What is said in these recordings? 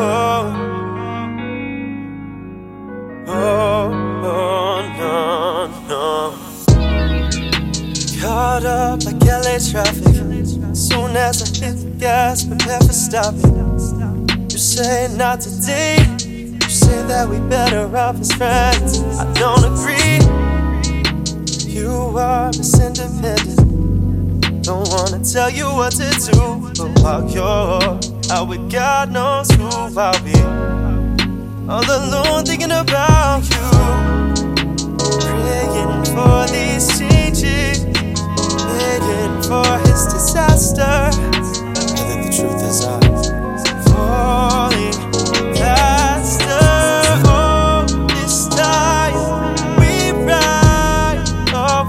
oh, oh, no, no. Caught up like LA traffic. Soon as I hit the gas, prepare for stopping. You say not today. You say that we better off as friends. I don't agree. You are misindependent. Don't wanna tell you what to do, but walk your out with God knows who I'll be. All alone thinking about you, praying for these changes, praying for his disaster. And then the truth is I falling. Oh,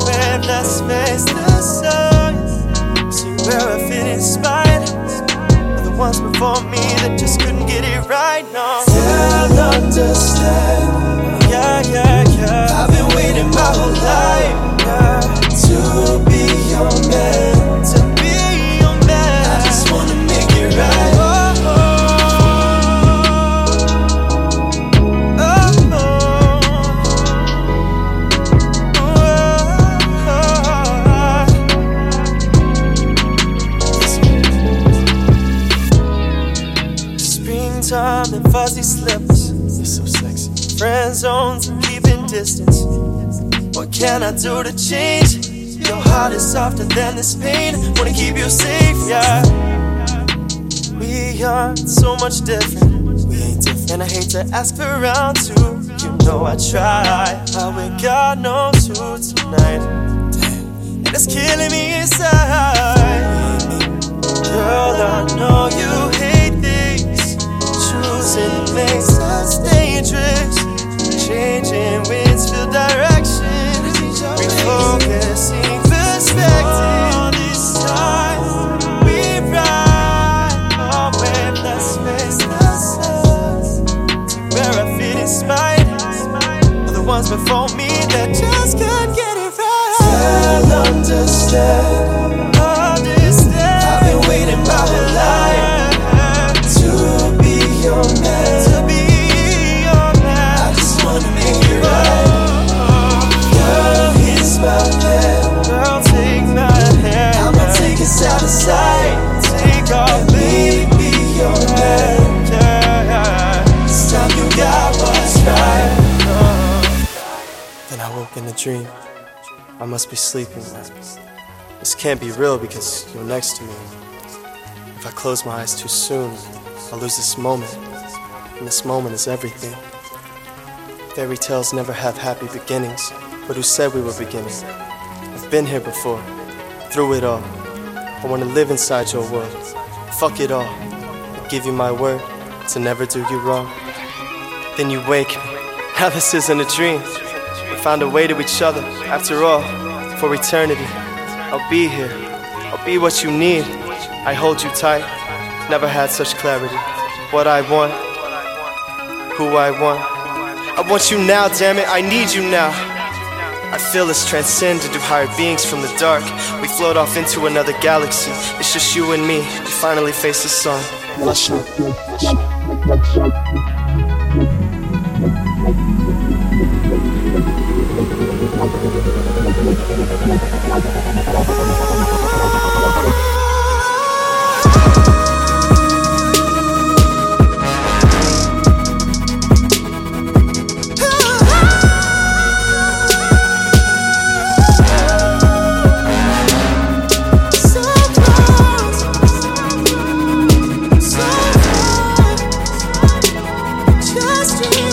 let's face the sun. See where I fit in spite ones before me that just couldn't get it right. No, They'll understand yeah, yeah, yeah. I've Springtime and fuzzy slippers, You're so sexy friend zones and keeping distance. What can I do to change? Your heart is softer than this pain. Wanna keep you safe, yeah. We are so much different. We ain't different And I hate to ask for round two. You know I try. I with God knows who tonight. And it's killing me inside. Girl, I know us dangerous. Changing winds feel direction. Refocusing perspective. This time we ride. Oh, wave, let's face the. Where I fit in spite of the ones before me that just can't get it right. They'll understand Then I woke in a dream. I must be sleeping. This can't be real because you're next to me. If I close my eyes too soon, I'll lose this moment. And this moment is everything. Fairy tales never have happy beginnings, but who said we were beginning? I've been here before, through it all. I wanna live inside your world. Fuck it all. I give you my word to never do you wrong. Then you wake me. Now this isn't a dream. We found a way to each other. After all, for eternity, I'll be here. I'll be what you need. I hold you tight. Never had such clarity. What I want, who I want. I want you now, damn it. I need you now. I feel us transcend into higher beings from the dark. We float off into another galaxy. It's just you and me. We finally face the sun. Street.